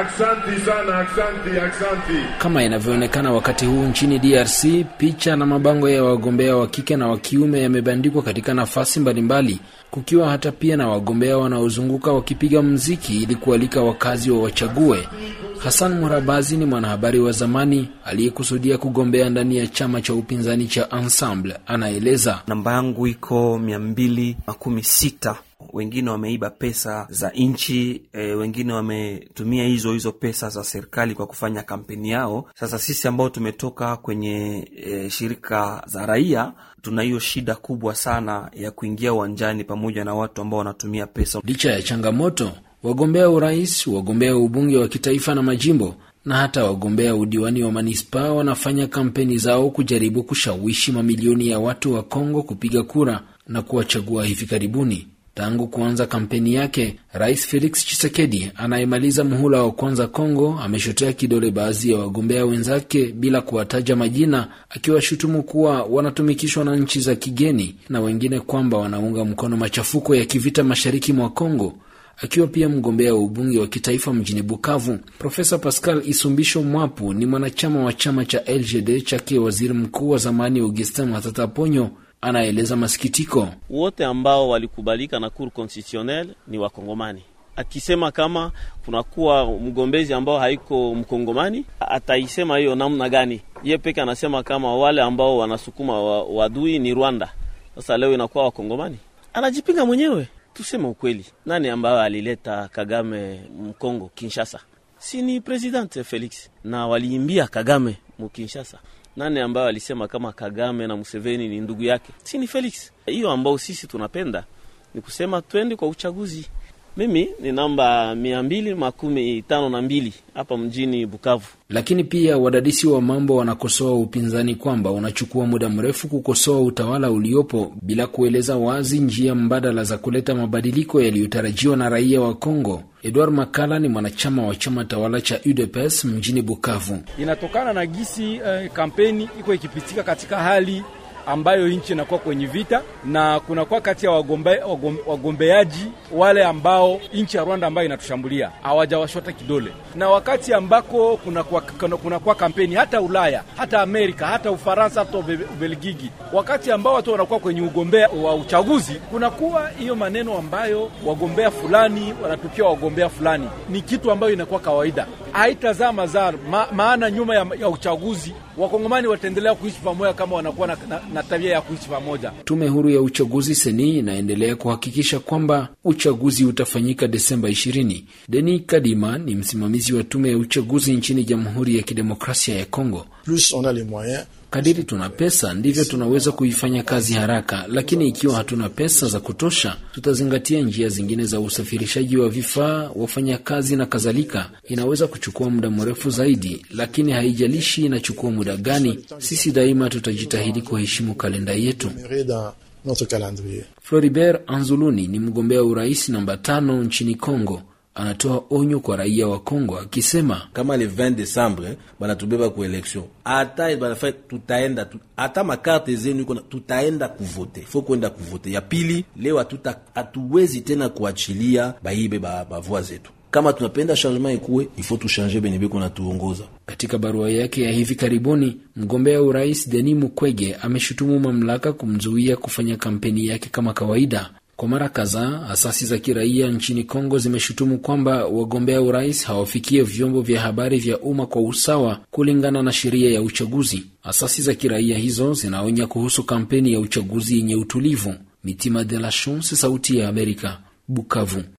Aksanti sana, aksanti, aksanti. Kama inavyoonekana wakati huu nchini DRC, picha na mabango ya wagombea wa kike na wa kiume yamebandikwa katika nafasi mbalimbali, kukiwa hata pia na wagombea wanaozunguka wakipiga mziki ili kualika wakazi wa wachague. Hassan Murabazi ni mwanahabari wa zamani aliyekusudia kugombea ndani ya chama cha upinzani cha Ensemble. Anaeleza, namba yangu iko mia mbili makumi sita wengine wameiba pesa za nchi e, wengine wametumia hizo hizo pesa za serikali kwa kufanya kampeni yao. Sasa sisi ambao tumetoka kwenye e, shirika za raia tuna hiyo shida kubwa sana ya kuingia uwanjani pamoja na watu ambao wanatumia pesa. Licha ya changamoto, wagombea urais, wagombea ubunge wa kitaifa na majimbo na hata wagombea udiwani wa manispaa wanafanya kampeni zao kujaribu kushawishi mamilioni ya watu wa Kongo kupiga kura na kuwachagua hivi karibuni. Tangu kuanza kampeni yake, Rais Felix Tshisekedi anayemaliza muhula wa kwanza Kongo ameshotea kidole baadhi ya wagombea wenzake bila kuwataja majina, akiwashutumu kuwa wanatumikishwa na nchi za kigeni na wengine kwamba wanaunga mkono machafuko ya kivita mashariki mwa Kongo. Akiwa pia mgombea wa ubunge wa kitaifa mjini Bukavu, Profesa Pascal Isumbisho Mwapu ni mwanachama wa chama cha LGD chake waziri mkuu wa zamani Augustin Matata Ponyo anaeleza masikitiko. Wote ambao walikubalika na Cour Constitutionnelle ni Wakongomani. Akisema kama kunakuwa mgombezi ambao haiko Mkongomani, ataisema hiyo namna gani? Ye peke anasema kama wale ambao wanasukuma wadui ni Rwanda. Sasa leo inakuwa Wakongomani, anajipinga mwenyewe. Tuseme ukweli, nani ambayo alileta Kagame Mkongo Kinshasa? Si ni President Felix, na waliimbia Kagame Mukinshasa nani ambayo alisema kama Kagame na Museveni ni ndugu yake? Si ni Felix. Hiyo ambao sisi tunapenda ni kusema twende kwa uchaguzi. Mimi ni namba mia mbili makumi tano na mbili hapa mjini Bukavu. Lakini pia wadadisi wa mambo wanakosoa upinzani kwamba unachukua muda mrefu kukosoa utawala uliopo bila kueleza wazi njia mbadala za kuleta mabadiliko yaliyotarajiwa na raia wa Kongo. Edward Makala ni mwanachama wa chama tawala cha UDPS mjini Bukavu. Inatokana na gisi eh, kampeni iko ikipitika katika hali ambayo nchi inakuwa kwenye vita na kunakuwa kati ya wagombe, wagombe, wagombeaji wale ambao nchi ya Rwanda ambayo inatushambulia. Hawajawashota kidole, na wakati ambako kunakuwa kuna kampeni hata Ulaya hata Amerika hata Ufaransa hata Ubelgiji, wakati ambao watu wanakuwa kwenye ugombea wa uchaguzi, kunakuwa hiyo maneno ambayo wagombea fulani wanatukia wagombea fulani, ni kitu ambayo inakuwa kawaida, haitazaa mazaa ma, maana nyuma ya, ya uchaguzi wakongomani wataendelea kuishi pamoja kama wanakuwa na, na, na tabia ya kuishi pamoja. Tume huru ya uchaguzi seni inaendelea kuhakikisha kwamba uchaguzi utafanyika Desemba 20. Deni Kadima ni msimamizi wa tume ya uchaguzi nchini Jamhuri ya Kidemokrasia ya Kongo. Plus on a les moyens Kadiri tuna pesa ndivyo tunaweza kuifanya kazi haraka, lakini ikiwa hatuna pesa za kutosha, tutazingatia njia zingine za usafirishaji wa vifaa, wafanyakazi na kadhalika. Inaweza kuchukua muda mrefu zaidi, lakini haijalishi inachukua muda gani, sisi daima tutajitahidi kuheshimu kalenda yetu. Floribert Anzuluni ni mgombea urais namba tano nchini Kongo. Anatoa onyo kwa raia wa Kongo akisema kama le 20 Desembre banatubeba ku election hata banafai tutaenda hata makarte zenu iko tutaenda kuvote, fo kwenda kuvote. Ya pili leo hatuwezi tena kuachilia baibe bavua ba zetu kama tunapenda changement ikuwe ifo tushanje benye biko na tuongoza. Katika barua yake ya hivi karibuni, mgombea urais Denis Mukwege ameshutumu mamlaka kumzuia kufanya kampeni yake kama kawaida. Kwa mara kadhaa asasi za kiraia nchini Kongo zimeshutumu kwamba wagombea urais hawafikie vyombo vya habari vya umma kwa usawa kulingana na sheria ya uchaguzi. Asasi za kiraia hizo zinaonya kuhusu kampeni ya uchaguzi yenye utulivu. Mitima de la Chance, Sauti ya Amerika, Bukavu.